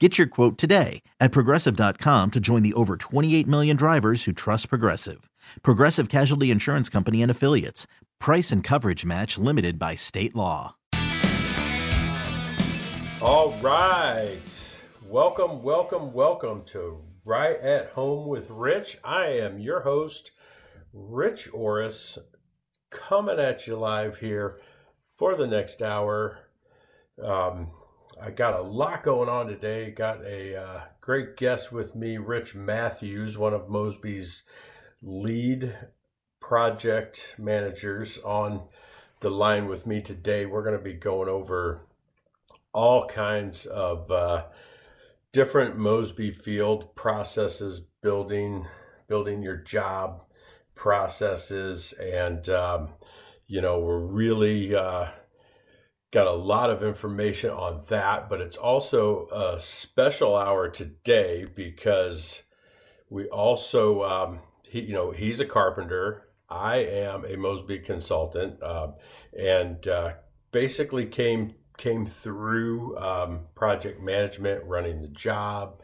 Get your quote today at progressive.com to join the over 28 million drivers who trust Progressive. Progressive Casualty Insurance Company and Affiliates. Price and coverage match limited by state law. All right. Welcome, welcome, welcome to Right at Home with Rich. I am your host, Rich Orris, coming at you live here for the next hour. Um, I got a lot going on today. Got a uh, great guest with me, Rich Matthews, one of Mosby's lead project managers on the line with me today. We're going to be going over all kinds of uh, different Mosby field processes, building building your job processes, and um, you know we're really uh, got a lot of information on that, but it's also a special hour today because we also, um, he, you know, he's a carpenter. I am a Mosby consultant, uh, and uh, basically came came through um, project management, running the job,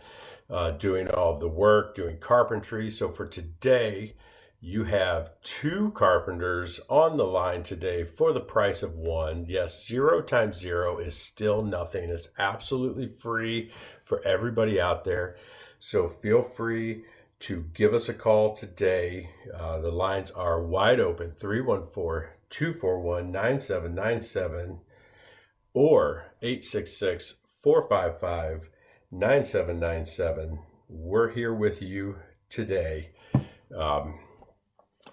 uh, doing all the work, doing carpentry. So for today, you have two carpenters on the line today for the price of one. Yes, zero times zero is still nothing. It's absolutely free for everybody out there. So feel free to give us a call today. Uh, the lines are wide open 314 241 9797 or 866 455 9797. We're here with you today. Um,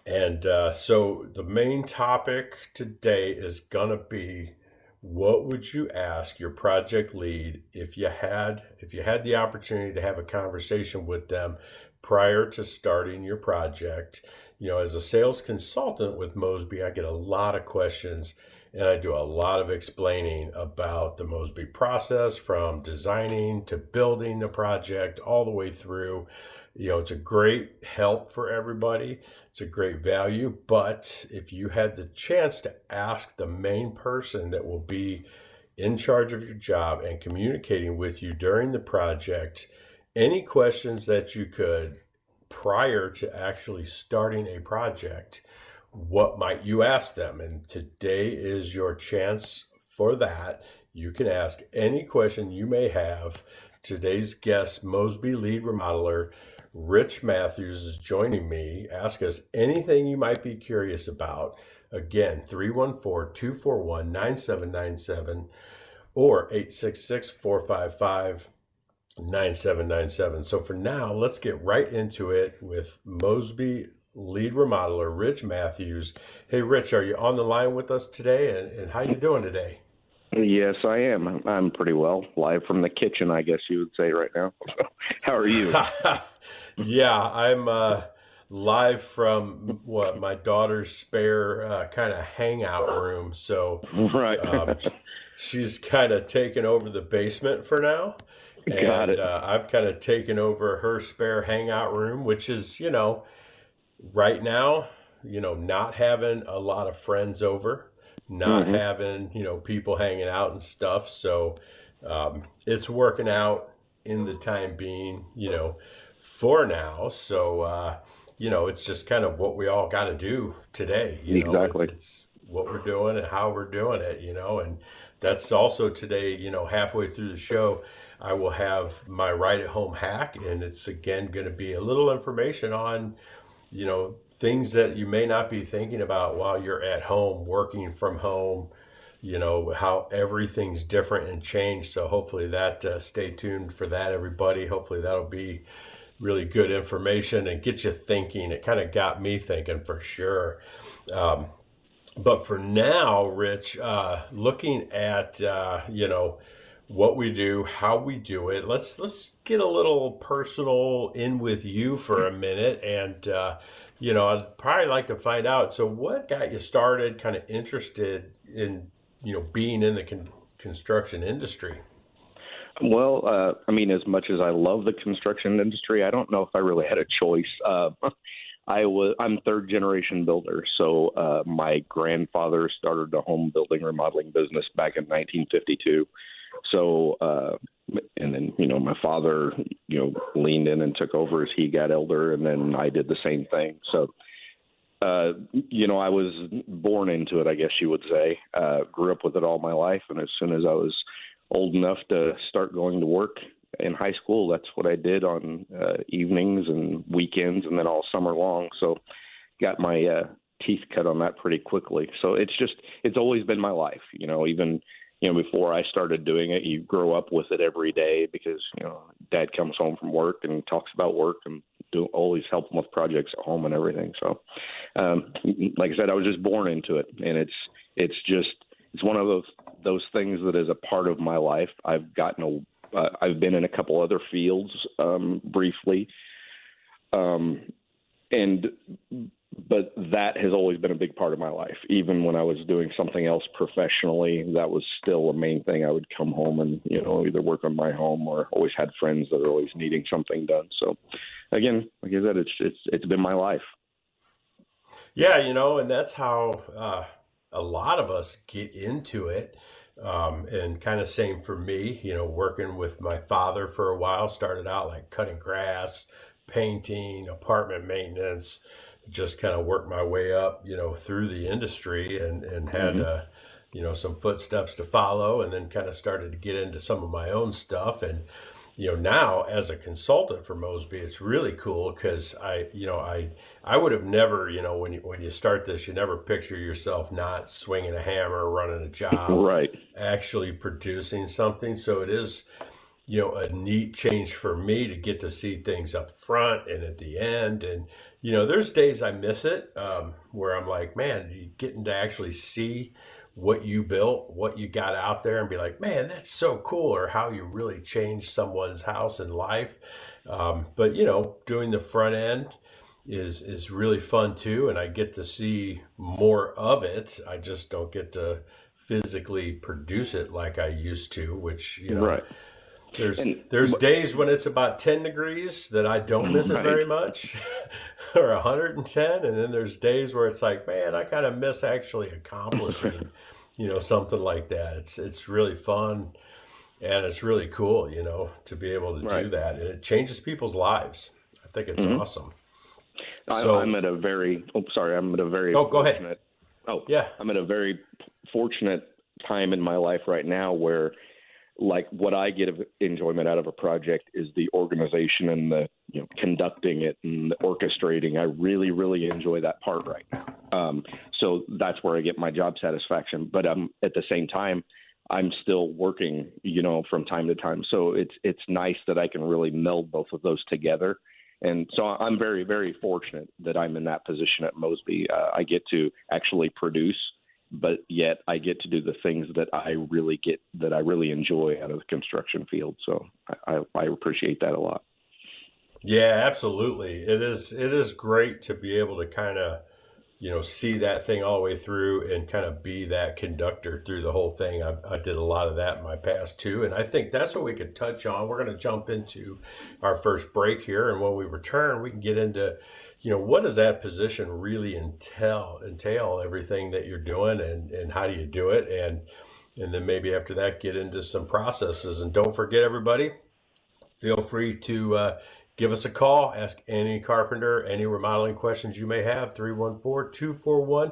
and uh, so the main topic today is going to be what would you ask your project lead if you had if you had the opportunity to have a conversation with them prior to starting your project? You know as a sales consultant with mosby i get a lot of questions and i do a lot of explaining about the mosby process from designing to building the project all the way through you know it's a great help for everybody. It's a great value but if you had the chance to ask the main person that will be in charge of your job and communicating with you during the project any questions that you could prior to actually starting a project what might you ask them? And today is your chance for that. You can ask any question you may have. Today's guest mosby lead remodeler Rich Matthews is joining me. Ask us anything you might be curious about. Again, 314 241 9797 or 866 455 9797. So for now, let's get right into it with Mosby lead remodeler Rich Matthews. Hey Rich, are you on the line with us today and, and how you doing today? Yes, I am. I'm pretty well. Live from the kitchen, I guess you would say right now. how are you? yeah, I'm uh, live from what my daughter's spare uh, kind of hangout room. So, right, um, she's kind of taken over the basement for now. And, Got it. Uh, I've kind of taken over her spare hangout room, which is, you know, right now, you know, not having a lot of friends over, not mm-hmm. having, you know, people hanging out and stuff. So um, it's working out in the time being, you know for now. So, uh, you know, it's just kind of what we all got to do today. You exactly. Know? It's, what we're doing and how we're doing it, you know, and that's also today, you know, halfway through the show, I will have my right at home hack, and it's again going to be a little information on, you know, things that you may not be thinking about while you're at home, working from home, you know, how everything's different and changed. So hopefully that, uh, stay tuned for that, everybody. Hopefully that'll be really good information and get you thinking. It kind of got me thinking for sure. Um, but for now, Rich, uh, looking at uh, you know what we do, how we do it, let's let's get a little personal in with you for a minute, and uh, you know I'd probably like to find out. So, what got you started, kind of interested in you know being in the con- construction industry? Well, uh, I mean, as much as I love the construction industry, I don't know if I really had a choice. Uh, I was I'm third generation builder, so uh, my grandfather started a home building remodeling business back in 1952. So uh, and then you know my father you know leaned in and took over as he got older, and then I did the same thing. So uh, you know I was born into it, I guess you would say. Uh, grew up with it all my life, and as soon as I was old enough to start going to work, in high school, that's what I did on uh, evenings and weekends, and then all summer long. So, got my uh, teeth cut on that pretty quickly. So it's just it's always been my life. You know, even you know before I started doing it, you grow up with it every day because you know Dad comes home from work and talks about work and do always help him with projects at home and everything. So, um, like I said, I was just born into it, and it's it's just it's one of those those things that is a part of my life. I've gotten a uh, I've been in a couple other fields um, briefly, um, and but that has always been a big part of my life. Even when I was doing something else professionally, that was still a main thing. I would come home and you know either work on my home or always had friends that are always needing something done. So again, like I said, it's it's it's been my life. Yeah, you know, and that's how uh, a lot of us get into it. Um, and kind of same for me, you know, working with my father for a while, started out like cutting grass, painting, apartment maintenance, just kind of worked my way up, you know, through the industry and, and had, mm-hmm. uh, you know, some footsteps to follow and then kind of started to get into some of my own stuff. And, you know now as a consultant for Mosby, it's really cool because I you know I I would have never you know when you when you start this you never picture yourself not swinging a hammer, running a job, right? Actually producing something. So it is you know a neat change for me to get to see things up front and at the end and you know there's days i miss it um, where i'm like man getting to actually see what you built, what you got out there, and be like, man, that's so cool, or how you really changed someone's house and life. Um, but you know, doing the front end is is really fun too, and I get to see more of it. I just don't get to physically produce it like I used to, which you know. Right. There's and, there's days when it's about 10 degrees that I don't miss right. it very much, or 110, and then there's days where it's like, man, I kind of miss actually accomplishing, you know, something like that. It's it's really fun, and it's really cool, you know, to be able to right. do that, and it changes people's lives. I think it's mm-hmm. awesome. So, I'm at a very oh sorry, I'm at a very oh go ahead. Oh yeah, I'm at a very fortunate time in my life right now where like what I get of enjoyment out of a project is the organization and the you know conducting it and orchestrating. I really really enjoy that part right now. Um, so that's where I get my job satisfaction. But um, at the same time, I'm still working, you know, from time to time. So it's it's nice that I can really meld both of those together. And so I'm very very fortunate that I'm in that position at Mosby. Uh, I get to actually produce but yet I get to do the things that I really get that I really enjoy out of the construction field. So I, I, appreciate that a lot. Yeah, absolutely. It is it is great to be able to kind of you know see that thing all the way through and kind of be that conductor through the whole thing. I, I did a lot of that in my past too, and I think that's what we could touch on. We're going to jump into our first break here, and when we return, we can get into you know, what does that position really entail? Entail everything that you're doing, and and how do you do it, and and then maybe after that get into some processes. And don't forget, everybody, feel free to uh, give us a call. Ask any carpenter any remodeling questions you may have. 314 241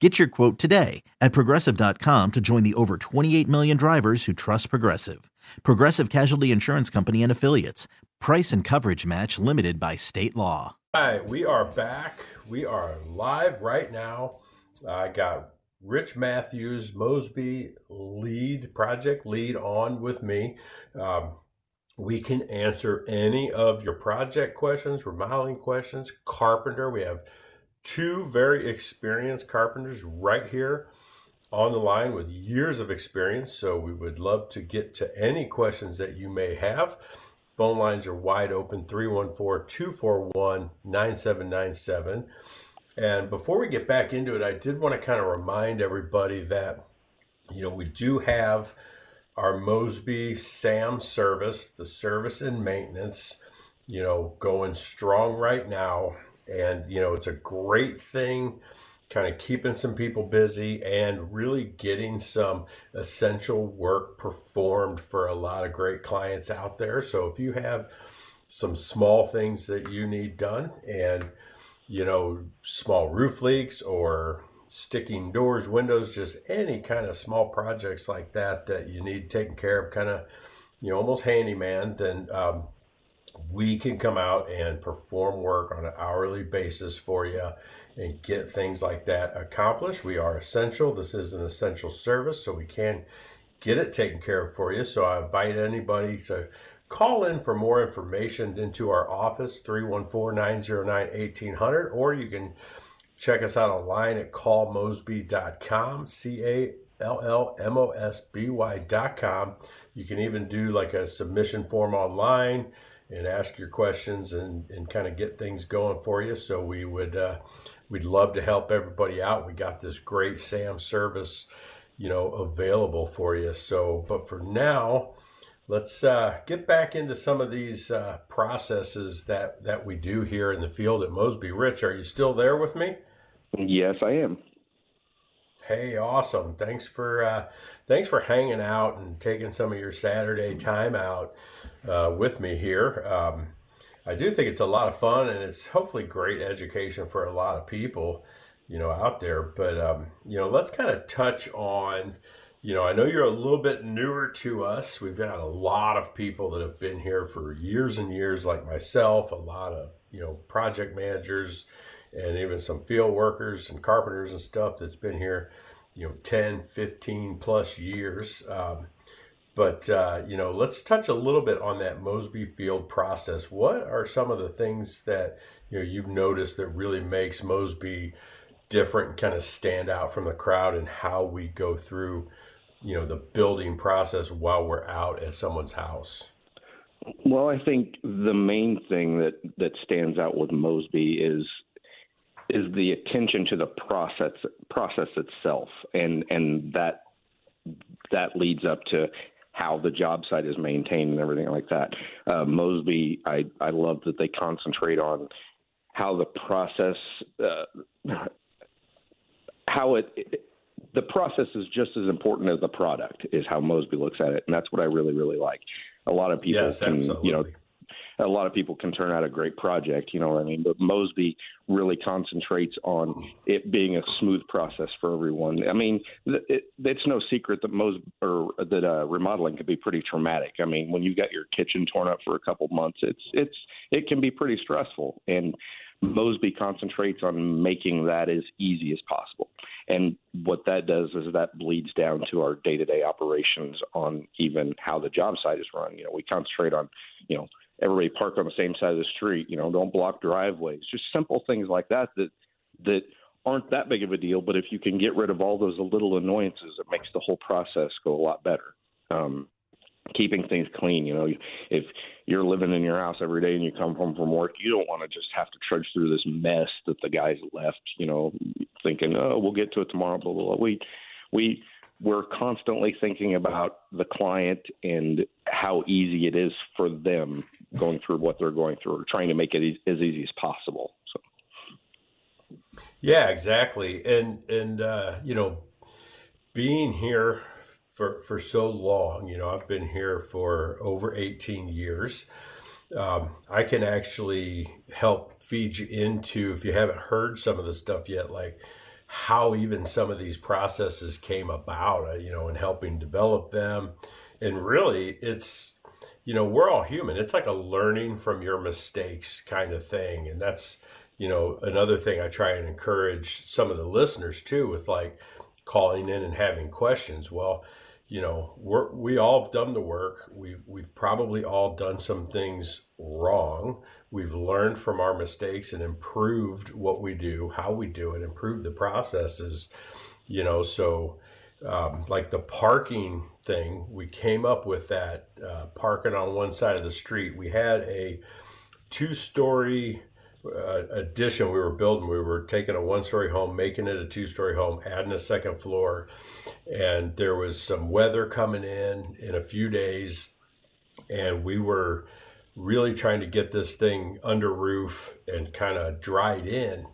Get your quote today at progressive.com to join the over 28 million drivers who trust Progressive. Progressive Casualty Insurance Company and Affiliates. Price and coverage match limited by state law. All right, we are back. We are live right now. I got Rich Matthews, Mosby lead, project lead on with me. Um, we can answer any of your project questions, remodeling questions, carpenter. We have two very experienced carpenters right here on the line with years of experience. So we would love to get to any questions that you may have. Phone lines are wide open 314 241 9797. And before we get back into it, I did want to kind of remind everybody that, you know, we do have our Mosby SAM service, the service and maintenance, you know, going strong right now and you know it's a great thing kind of keeping some people busy and really getting some essential work performed for a lot of great clients out there. So if you have some small things that you need done and you know small roof leaks or sticking doors windows just any kind of small projects like that that you need taken care of kind of you know almost handyman then um, we can come out and perform work on an hourly basis for you and get things like that accomplished. We are essential. This is an essential service, so we can get it taken care of for you. So I invite anybody to call in for more information into our office 314-909-1800 or you can check us out online at callmosby.com c-a-l-l-m-o-s-b-y.com you can even do like a submission form online and ask your questions and, and kind of get things going for you. So we would uh, we'd love to help everybody out. We got this great SAM service, you know, available for you. So, but for now, let's uh, get back into some of these uh, processes that that we do here in the field at Mosby. Rich, are you still there with me? Yes, I am. Hey, awesome! Thanks for uh, thanks for hanging out and taking some of your Saturday time out uh, with me here. Um, I do think it's a lot of fun and it's hopefully great education for a lot of people, you know, out there. But um, you know, let's kind of touch on. You know, I know you're a little bit newer to us. We've got a lot of people that have been here for years and years, like myself. A lot of you know project managers and even some field workers and carpenters and stuff that's been here, you know, 10, 15 plus years. Um, but, uh, you know, let's touch a little bit on that Mosby Field process. What are some of the things that, you know, you've noticed that really makes Mosby different and kind of stand out from the crowd and how we go through, you know, the building process while we're out at someone's house? Well, I think the main thing that, that stands out with Mosby is is the attention to the process process itself, and and that that leads up to how the job site is maintained and everything like that. Uh, Mosby, I I love that they concentrate on how the process uh, how it, it the process is just as important as the product is how Mosby looks at it, and that's what I really really like. A lot of people yes, can absolutely. you know a lot of people can turn out a great project, you know what I mean? But Mosby really concentrates on it being a smooth process for everyone. I mean, it, it's no secret that Mos or that uh, remodeling can be pretty traumatic. I mean, when you've got your kitchen torn up for a couple months, it's it's it can be pretty stressful. And Mosby concentrates on making that as easy as possible. And what that does is that bleeds down to our day to day operations on even how the job site is run. You know, we concentrate on, you know, everybody park on the same side of the street, you know, don't block driveways, just simple things like that that that aren't that big of a deal, but if you can get rid of all those little annoyances, it makes the whole process go a lot better. Um, keeping things clean, you know, if you're living in your house every day and you come home from work, you don't want to just have to trudge through this mess that the guys left, you know, thinking, oh, we'll get to it tomorrow, blah, blah, blah. We, we, we're constantly thinking about the client and how easy it is for them going through what they're going through, or trying to make it as easy as possible. So. Yeah, exactly. And and uh, you know, being here for for so long, you know, I've been here for over 18 years. Um, I can actually help feed you into if you haven't heard some of the stuff yet, like how even some of these processes came about, uh, you know, and helping develop them. And really, it's you know, we're all human. It's like a learning from your mistakes kind of thing, and that's you know, another thing I try and encourage some of the listeners too with like calling in and having questions. Well, you know, we're, we all have done the work. We've, we've probably all done some things wrong. We've learned from our mistakes and improved what we do, how we do it, improved the processes, you know, so um, like the parking thing, we came up with that uh, parking on one side of the street. We had a two story uh, addition we were building. We were taking a one story home, making it a two story home, adding a second floor. And there was some weather coming in in a few days. And we were really trying to get this thing under roof and kind of dried in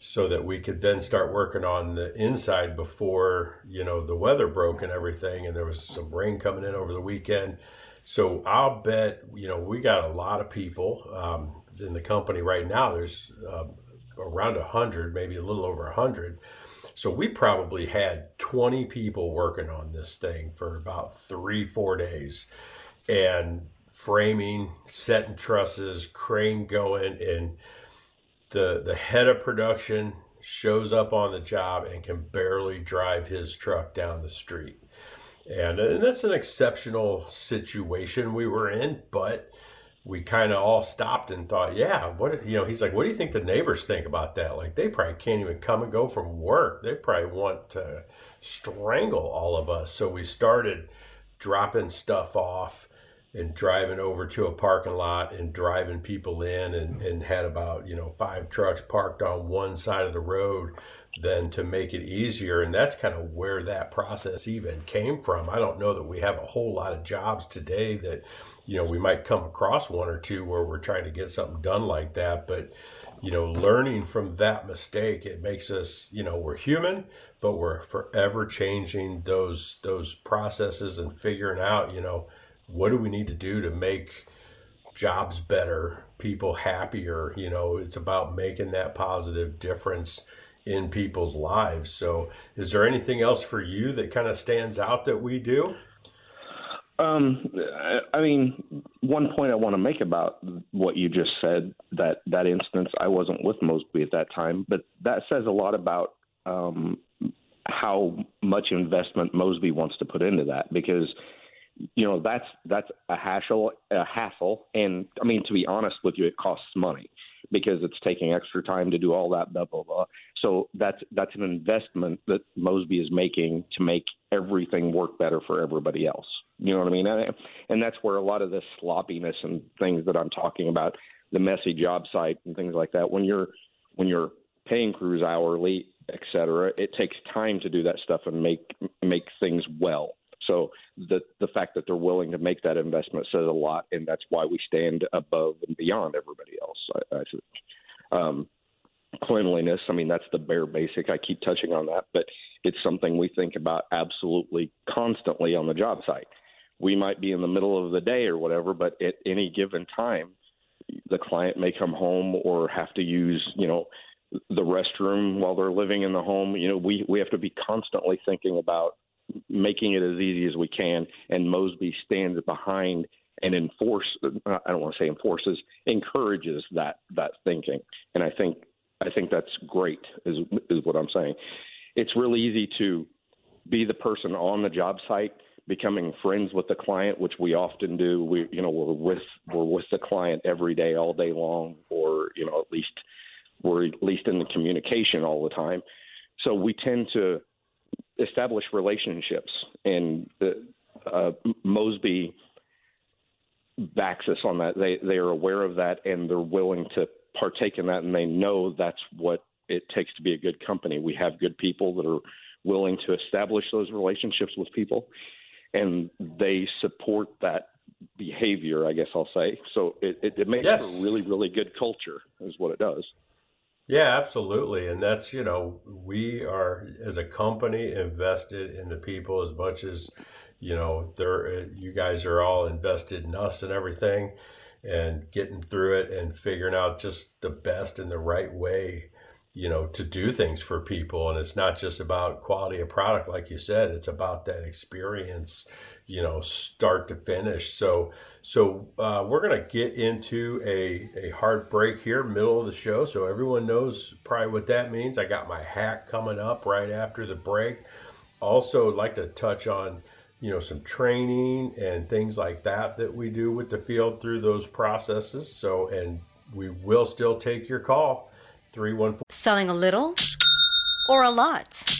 so that we could then start working on the inside before you know the weather broke and everything and there was some rain coming in over the weekend so i'll bet you know we got a lot of people um, in the company right now, there's uh, around 100, maybe a little over 100. So we probably had 20 people working on this thing for about three, four days. And framing, setting trusses, crane going, and the the head of production shows up on the job and can barely drive his truck down the street. And, and that's an exceptional situation we were in, but we kind of all stopped and thought, yeah, what you know, he's like, what do you think the neighbors think about that? Like they probably can't even come and go from work. They probably want to strangle all of us. So we started dropping stuff off and driving over to a parking lot and driving people in and, and had about, you know, five trucks parked on one side of the road then to make it easier. And that's kind of where that process even came from. I don't know that we have a whole lot of jobs today that, you know, we might come across one or two where we're trying to get something done like that. But, you know, learning from that mistake, it makes us, you know, we're human, but we're forever changing those those processes and figuring out, you know, what do we need to do to make jobs better, people happier, you know, it's about making that positive difference in people's lives. So, is there anything else for you that kind of stands out that we do? Um, I mean, one point I want to make about what you just said that that instance, I wasn't with Mosby at that time, but that says a lot about um, how much investment Mosby wants to put into that because you know that's that's a hassle a hassle. And i mean to be honest with you it costs money because it's taking extra time to do all that blah blah blah. So that's that's an investment that mosby is making to make everything work better for everybody else. You know what i mean? And and that's where a lot of this sloppiness and things that i'm talking about the messy job site and things like that when you're when you're paying crews hourly et cetera it takes time to do that stuff and make make things well so the the fact that they're willing to make that investment says a lot, and that's why we stand above and beyond everybody else. I, I think. Um, cleanliness, I mean, that's the bare basic. I keep touching on that, but it's something we think about absolutely constantly on the job site. We might be in the middle of the day or whatever, but at any given time, the client may come home or have to use, you know, the restroom while they're living in the home. You know, we we have to be constantly thinking about making it as easy as we can. And Mosby stands behind and enforce. Uh, I don't want to say enforces, encourages that that thinking. And I think I think that's great. Is is what I'm saying. it's really easy to be the person on the job site becoming friends with the client, which we often do. We, you know, we're with we're with the client every day, all day long, or you know, at least we're at least in the communication all the time. So we tend to establish relationships, and the, uh, Mosby backs us on that. They they are aware of that, and they're willing to partake in that, and they know that's what it takes to be a good company. We have good people that are willing to establish those relationships with people, and they support that behavior. I guess I'll say. So it, it, it makes yes. for a really really good culture, is what it does. Yeah, absolutely. And that's, you know, we are as a company invested in the people as much as, you know, they're uh, you guys are all invested in us and everything and getting through it and figuring out just the best and the right way you know to do things for people and it's not just about quality of product like you said it's about that experience you know start to finish so so uh, we're to get into a, a hard break here middle of the show so everyone knows probably what that means i got my hack coming up right after the break also like to touch on you know some training and things like that that we do with the field through those processes so and we will still take your call 314. Selling a little or a lot?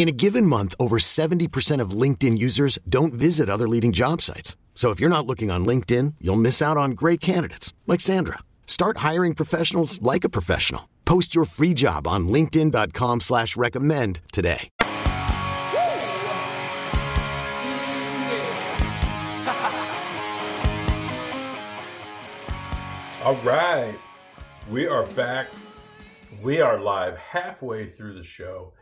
In a given month, over 70% of LinkedIn users don't visit other leading job sites. So if you're not looking on LinkedIn, you'll miss out on great candidates like Sandra. Start hiring professionals like a professional. Post your free job on LinkedIn.com slash recommend today. All right. We are back. We are live halfway through the show.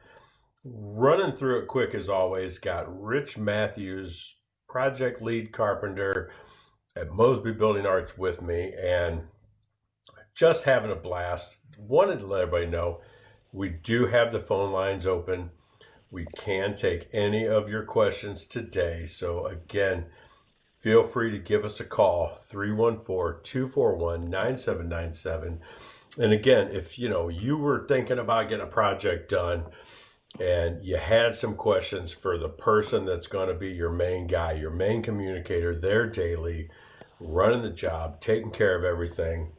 Running through it quick as always, got Rich Matthews, project lead carpenter at Mosby Building Arts with me, and just having a blast. Wanted to let everybody know we do have the phone lines open. We can take any of your questions today. So, again, feel free to give us a call 314 241 9797. And again, if you know you were thinking about getting a project done, and you had some questions for the person that's going to be your main guy, your main communicator, there daily, running the job, taking care of everything.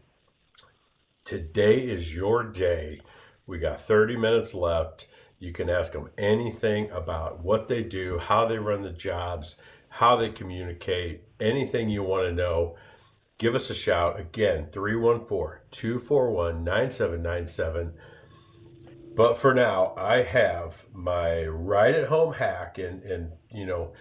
Today is your day. We got 30 minutes left. You can ask them anything about what they do, how they run the jobs, how they communicate, anything you want to know. Give us a shout. Again, 314 241 9797 but for now, I have my right at home hack, and, and you know,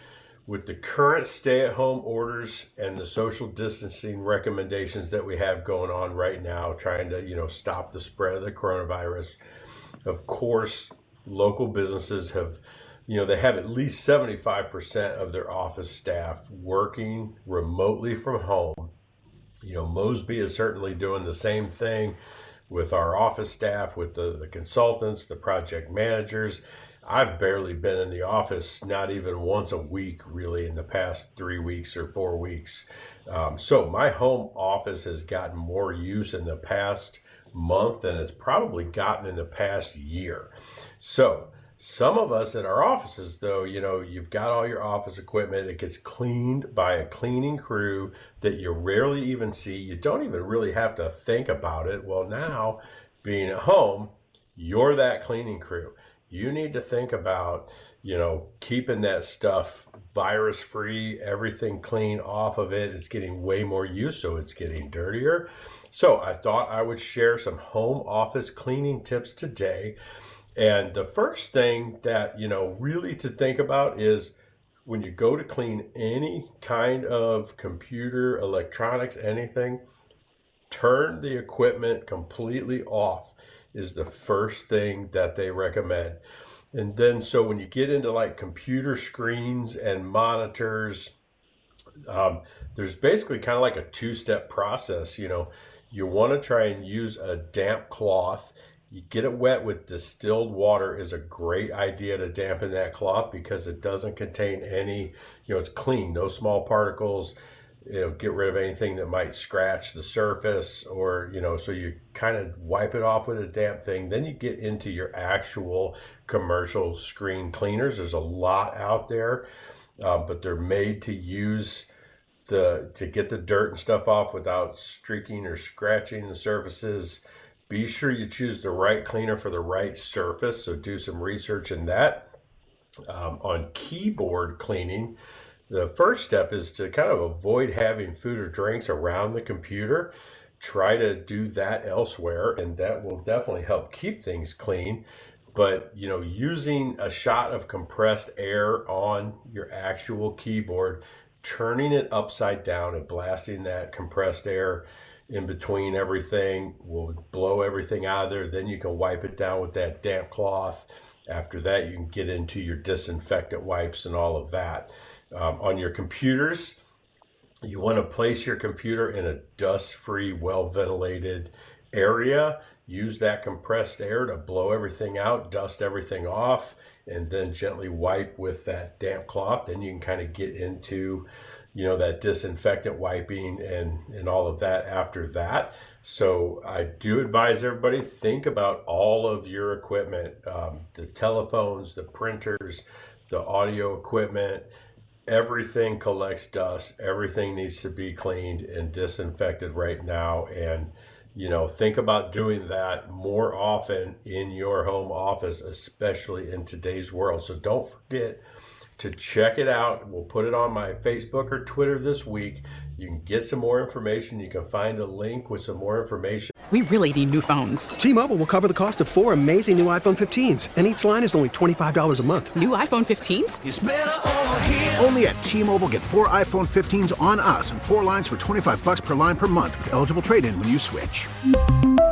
with the current stay at home orders and the social distancing recommendations that we have going on right now, trying to, you know, stop the spread of the coronavirus, of course, local businesses have, you know, they have at least 75% of their office staff working remotely from home. You know, Mosby is certainly doing the same thing with our office staff, with the, the consultants, the project managers. I've barely been in the office, not even once a week, really, in the past three weeks or four weeks. Um, so my home office has gotten more use in the past month than it's probably gotten in the past year. So some of us at our offices, though, you know, you've got all your office equipment. It gets cleaned by a cleaning crew that you rarely even see. You don't even really have to think about it. Well, now being at home, you're that cleaning crew. You need to think about, you know, keeping that stuff virus free, everything clean off of it. It's getting way more use, so it's getting dirtier. So I thought I would share some home office cleaning tips today and the first thing that, you know, really to think about is when you go to clean any kind of computer, electronics, anything, turn the equipment completely off is the first thing that they recommend. And then, so when you get into like computer screens and monitors, um, there's basically kind of like a two step process. You know, you want to try and use a damp cloth you get it wet with distilled water is a great idea to dampen that cloth because it doesn't contain any, you know, it's clean, no small particles. It'll get rid of anything that might scratch the surface or, you know, so you kind of wipe it off with a damp thing. Then you get into your actual commercial screen cleaners. There's a lot out there, uh, but they're made to use the, to get the dirt and stuff off without streaking or scratching the surfaces be sure you choose the right cleaner for the right surface. So do some research in that. Um, on keyboard cleaning, the first step is to kind of avoid having food or drinks around the computer. Try to do that elsewhere, and that will definitely help keep things clean. But you know, using a shot of compressed air on your actual keyboard, turning it upside down and blasting that compressed air in between everything will blow everything out of there. Then you can wipe it down with that damp cloth. After that, you can get into your disinfectant wipes and all of that. Um, on your computers, you want to place your computer in a dust free, well ventilated area. Use that compressed air to blow everything out, dust everything off, and then gently wipe with that damp cloth. Then you can kind of get into you know that disinfectant wiping and and all of that after that. So i do advise everybody think about all of your equipment um, the telephones the printers the audio equipment. Everything collects dust. Everything needs to be cleaned and disinfected right now. And you know think about doing that more often in your home office especially in today's world. So don't forget to check it out. We'll put it on my Facebook or Twitter this week. You can get some more information. You can find a link with some more information. We really need new phones. T Mobile will cover the cost of four amazing new iPhone 15s, and each line is only $25 a month. New iPhone 15s? Only at T Mobile get four iPhone 15s on us and four lines for 25 bucks per line per month with eligible trade in when you switch.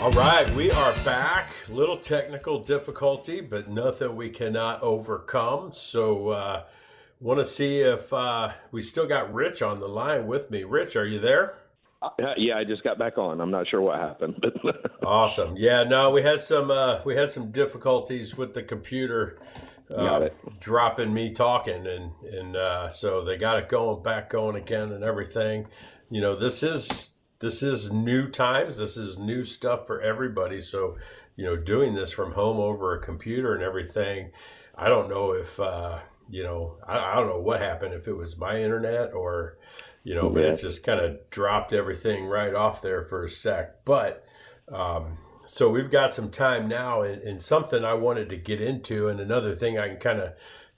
All right, we are back. Little technical difficulty, but nothing we cannot overcome. So, uh, want to see if uh, we still got Rich on the line with me. Rich, are you there? Uh, yeah, I just got back on. I'm not sure what happened. awesome. Yeah, no, we had some uh, we had some difficulties with the computer uh, dropping me talking, and and uh, so they got it going back going again and everything. You know, this is this is new times. This is new stuff for everybody. So, you know, doing this from home over a computer and everything, I don't know if uh, you know, I, I don't know what happened if it was my internet or you know, but it just kind of dropped everything right off there for a sec. But um, so we've got some time now, and, and, something I wanted to get into, and another thing I can kind of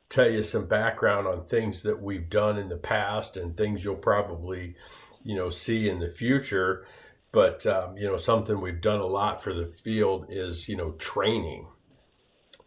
tell you some background on things that we've done in the past and things you'll probably, you know, see in the future. But um, you know, something we've done a lot for the field is you know training,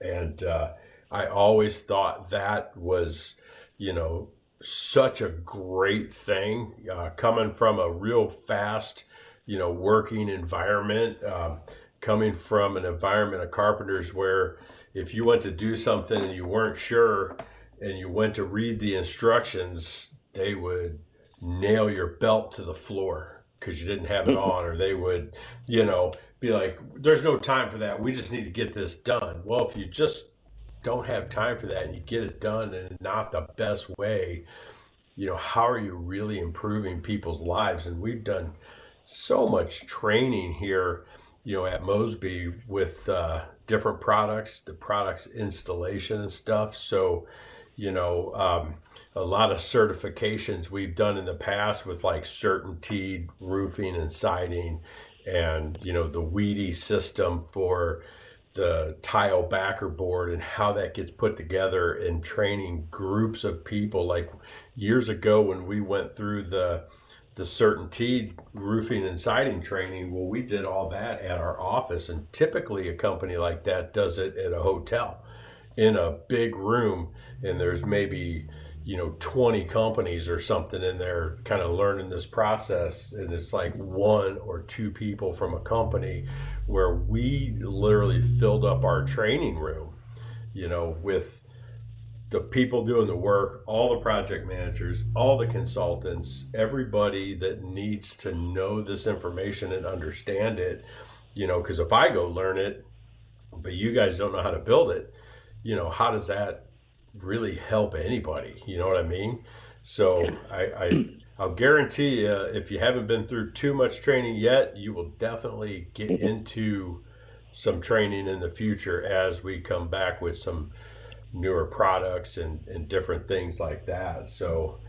and uh, I always thought that was you know such a great thing uh, coming from a real fast, you know, working environment, um, coming from an environment of carpenters where if you went to do something and you weren't sure and you went to read the instructions, they would nail your belt to the floor because you didn't have it on, or they would, you know, be like, there's no time for that. We just need to get this done. Well, if you just don't have time for that and you get it done in not the best way, you know, how are you really improving people's lives? And we've done so much training here, you know, at Mosby with uh, different products, the products installation and stuff. So, you know, um, a lot of certifications we've done in the past with like CertainTeed roofing and siding and, you know, the Wedi system for, the tile backer board and how that gets put together and training groups of people. Like years ago when we went through the the CertainTeed roofing and siding training well we did all that at our office and typically a company like that does it at a hotel in a big room and there's maybe you know 20 companies or something in there kind of learning this process and it's like one or two people from a company where we literally filled up our training room you know with the people doing the work all the project managers all the consultants everybody that needs to know this information and understand it you know because if i go learn it but you guys don't know how to build it you know how does that really help anybody. You know what I mean? So I, I I'll guarantee you, if you haven't been through too much training yet, you will definitely get mm-hmm. into some training in the future as we come back with some newer products and, and different things like that. So,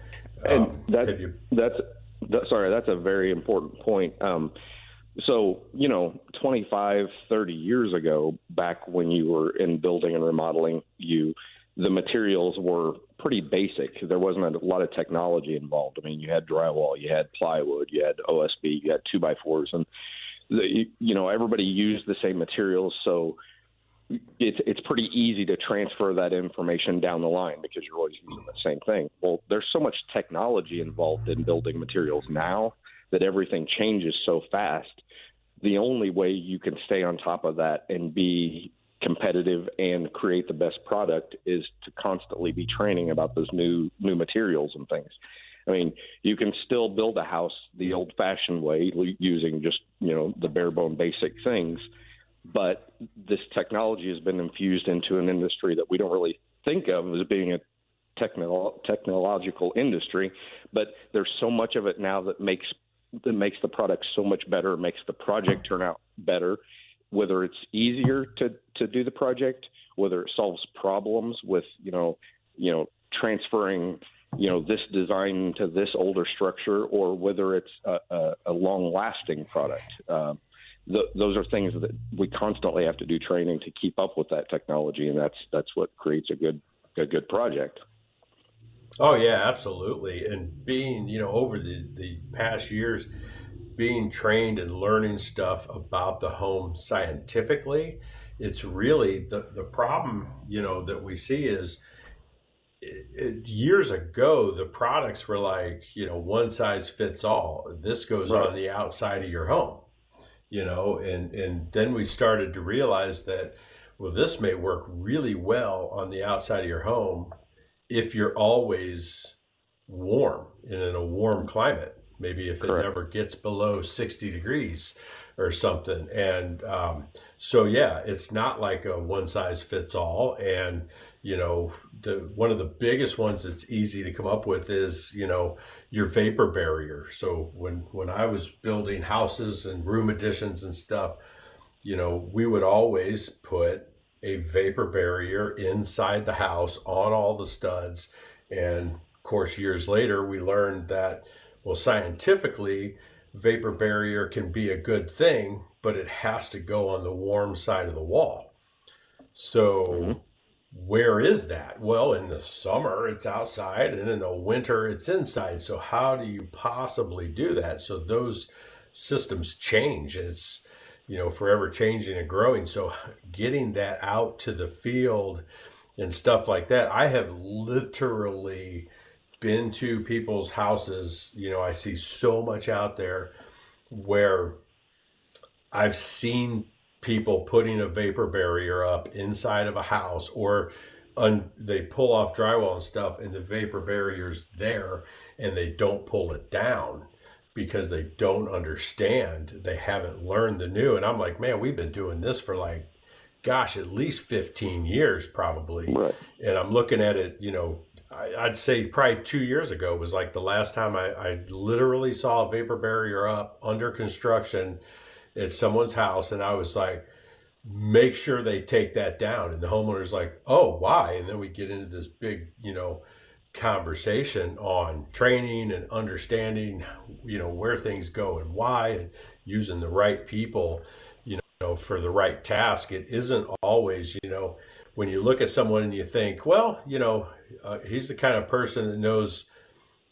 um, and that, you, that's that, sorry, that's a very important point. Um, so, you know, 25, 30 years ago, back when you were in building and remodeling, you the materials were pretty basic. There wasn't a lot of technology involved. I mean, you had drywall, you had plywood, you had OSB, you had two by fours, and the, you know everybody used the same materials, so it's it's pretty easy to transfer that information down the line because you're always using the same thing. Well, there's so much technology involved in building materials now that everything changes so fast. The only way you can stay on top of that and be competitive and create the best product is to constantly be training about those new new materials and things. I mean, you can still build a house the old-fashioned way using just you know the bare bone basic things, but this technology has been infused into an industry that we don't really think of as being a technolo- technological industry, but there's so much of it now that makes that makes the product so much better, makes the project turn out better, whether it's easier to to do the project, whether it solves problems with you know you know transferring you know this design to this older structure, or whether it's a, a, a long lasting product. Um, th- those are things that we constantly have to do training to keep up with that technology, and that's that's what creates a good a good project. Oh yeah, absolutely. And being you know over the the past years being trained and learning stuff about the home scientifically it's really the, the problem you know that we see is it, it, years ago the products were like you know one size fits all this goes right. on the outside of your home you know and and then we started to realize that well this may work really well on the outside of your home if you're always warm and in a warm climate. Maybe if Correct. it never gets below 60 degrees or something. And um, so, yeah, it's not like a one size fits all. And, you know, the one of the biggest ones that's easy to come up with is, you know, your vapor barrier. So when, when I was building houses and room additions and stuff, you know, we would always put a vapor barrier inside the house on all the studs. And of course, years later, we learned that, well, scientifically, vapor barrier can be a good thing, but it has to go on the warm side of the wall. So, mm-hmm. where is that? Well, in the summer, it's outside, and in the winter, it's inside. So, how do you possibly do that? So, those systems change, and it's you know forever changing and growing. So, getting that out to the field and stuff like that, I have literally been to people's houses. You know, I see so much out there where I've seen people putting a vapor barrier up inside of a house or un, they pull off drywall and stuff and the vapor barrier's there and they don't pull it down because they don't understand they haven't learned the new and i'm like man we've been doing this for like gosh at least 15 years probably Right. and i'm looking at it you know i'd say probably two years ago was like the last time I, I literally saw a vapor barrier up under construction at someone's house and I was like, make sure they take that down. And the homeowner's like, oh, why? And then we get into this big, you know, conversation on training and understanding, you know, where things go and why and using the right people, you know, for the right task. It isn't always, you know, when you look at someone and you think, well, you know, uh, he's the kind of person that knows,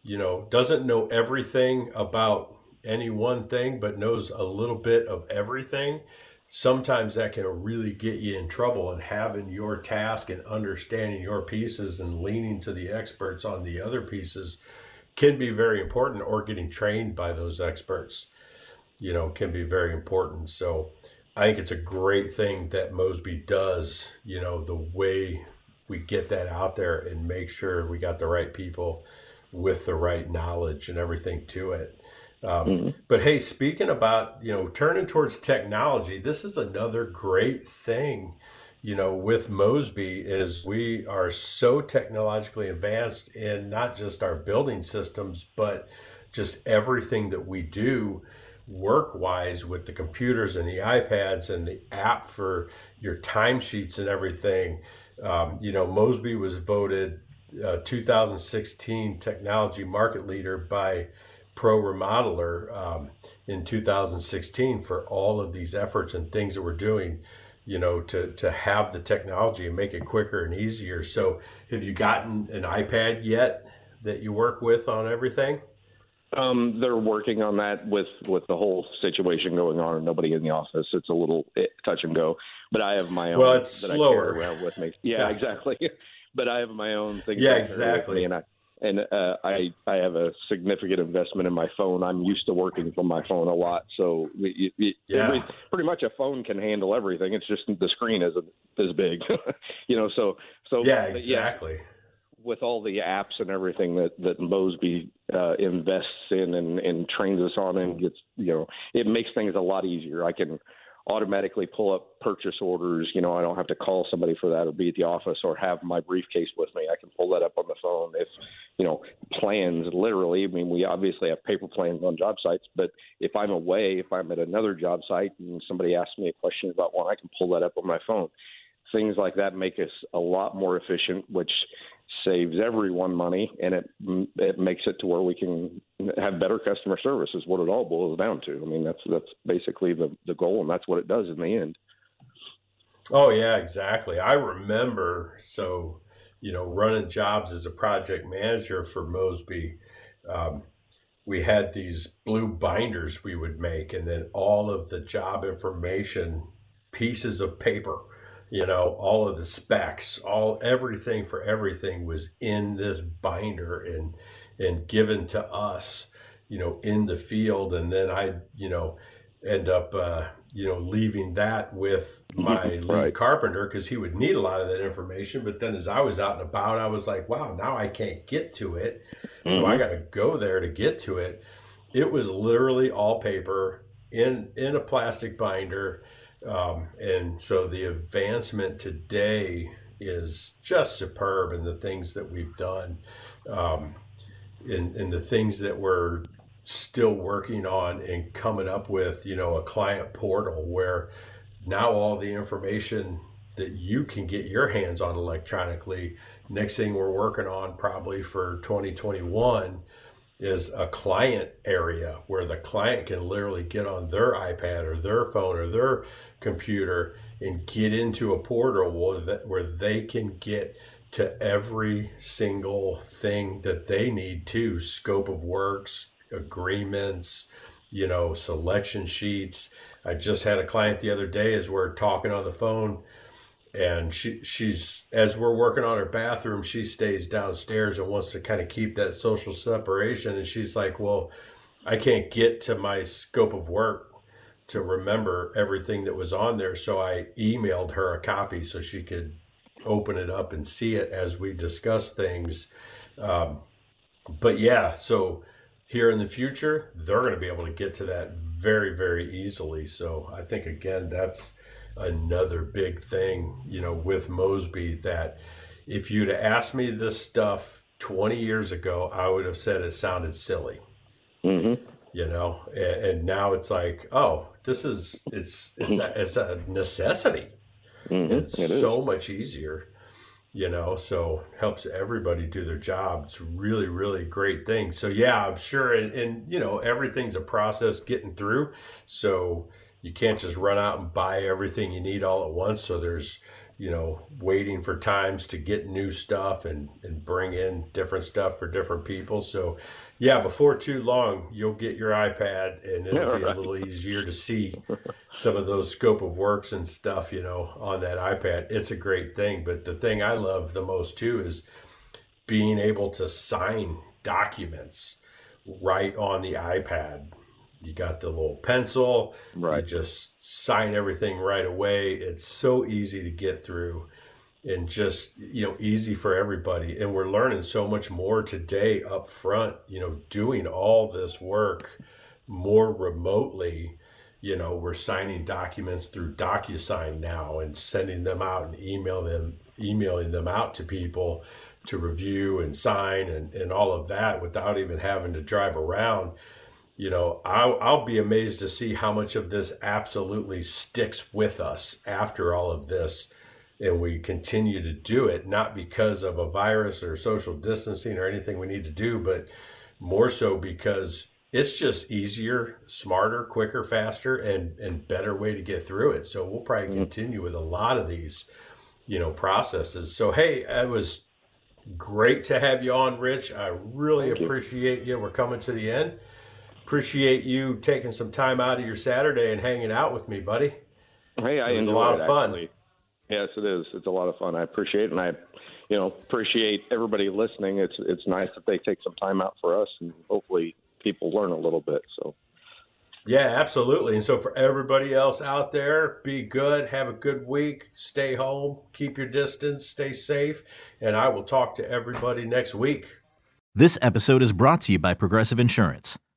you know, doesn't know everything about any one thing, but knows a little bit of everything, sometimes that can really get you in trouble. And having your task and understanding your pieces and leaning to the experts on the other pieces can be very important, or getting trained by those experts, you know, can be very important. So I think it's a great thing that Mosby does, you know, the way we get that out there and make sure we got the right people with the right knowledge and everything to it. Um, But hey, speaking about you know turning towards technology, this is another great thing. You know, with Mosby is we are so technologically advanced in not just our building systems, but just everything that we do work wise with the computers and the iPads and the app for your timesheets and everything. Um, you know, Mosby was voted uh, 2016 technology market leader by Pro Remodeler um, in 2016 for all of these efforts and things that we're doing, you know, to, to have the technology and make it quicker and easier. So, have you gotten an iPad yet that you work with on everything? Um, they're working on that with with the whole situation going on and nobody in the office. It's a little eh, touch and go. But I have my own Well, it's that slower. I carry with me. Yeah, Yeah. exactly. but I have my own thing. Yeah, that I carry with exactly. and I and uh, I I have a significant investment in my phone. I'm used to working from my phone a lot, so it, it, Yeah. every, pretty much a phone can handle everything. It's just the screen isn't as big, you know. So so Yeah, exactly. With all the apps and everything that that Mosby uh, invests in and, and trains us on and gets you know it makes things a lot easier. I can automatically pull up purchase orders. You know, I don't have to call somebody for that or be at the office or have my briefcase with me. I can pull that up on the phone. If you know plans, literally. I mean, we obviously have paper plans on job sites, but if I'm away, if I'm at another job site and somebody asks me a question about one, I can pull that up on my phone. Things like that make us a lot more efficient, which saves everyone money, and it it makes it to where we can have better customer service. Is what it all boils down to. I mean, that's that's basically the the goal, and that's what it does in the end. Oh yeah, exactly. I remember so you know running jobs as a project manager for Mosby. Um, we had these blue binders we would make, and then all of the job information pieces of paper. You know, all of the specs, all everything for everything was in this binder and and given to us. You know, in the field, and then I, you know, end up, uh, you know, leaving that with my lead Right. carpenter because he would need a lot of that information. But then as I was out and about, I was like, wow, now I can't get to it. So I got to go there to get to it. It was literally all paper in in a plastic binder. Um, and so the advancement today is just superb in the things that we've done um, in, in the things that we're still working on and coming up with, you know, a client portal where now all the information that you can get your hands on electronically. Next thing we're working on probably for 2021 is a client area where the client can literally get on their iPad or their phone or their computer and get into a portal where that- where they can get to every single thing that they need to scope of works, agreements, you know, selection sheets. I just had a client the other day as we're talking on the phone and she she's as we're working on her bathroom she stays downstairs and wants to kind of keep that social separation. And she's like well i can't get to my scope of work to remember everything that was on there. So i emailed her a copy so she could open it up and see it as we discuss things. Um, but yeah so here in the future they're going to be able to get to that very very easily. So i think again that's another big thing, you know, with Mosby that if you'd asked me this stuff 20 years ago, I would have said it sounded silly. Mm-hmm. You know, and, and now it's like, oh, this is it's it's a, it's a necessity. Mhm. It's It so much easier, you know. So helps everybody do their job. It's really really great thing. So yeah, I'm sure, and, and you know, everything's a process getting through. So you can't just run out and buy everything you need all at once. So there's you know waiting for times to get new stuff and and bring in different stuff for different people. So yeah, before too long, you'll get your iPad and it'll Yeah, be right. a little easier to see some of those scope of works and stuff, you know, on that iPad. It's a great thing. But the thing I love the most too is being able to sign documents right on the iPad. You got the little pencil, Right. you just sign everything right away. It's so easy to get through and just you know easy for everybody and we're learning so much more today up front you know doing all this work more remotely you know we're signing documents through docusign now and sending them out and email them emailing them out to people to review and sign and, and all of that without even having to drive around you know I'll, I'll be amazed to see how much of this absolutely sticks with us after all of this and we continue to do it not because of a virus or social distancing or anything we need to do but more so because it's just easier smarter quicker faster and and better way to get through it. So we'll probably mm-hmm. continue with a lot of these you know processes. So hey it was great to have you on rich. I really Thank you. appreciate you. We're coming to the end appreciate you taking some time out of your saturday and hanging out with me buddy Hey, I It was a lot it, of fun. actually. Yes, it is. It's a lot of fun. I appreciate it, and I, you know, appreciate everybody listening. It's it's nice that they take some time out for us, and hopefully people learn a little bit. So, Yeah, absolutely. And so for everybody else out there, be good, have a good week, stay home, keep your distance, stay safe, and I will talk to everybody next week. This episode is brought to you by Progressive Insurance.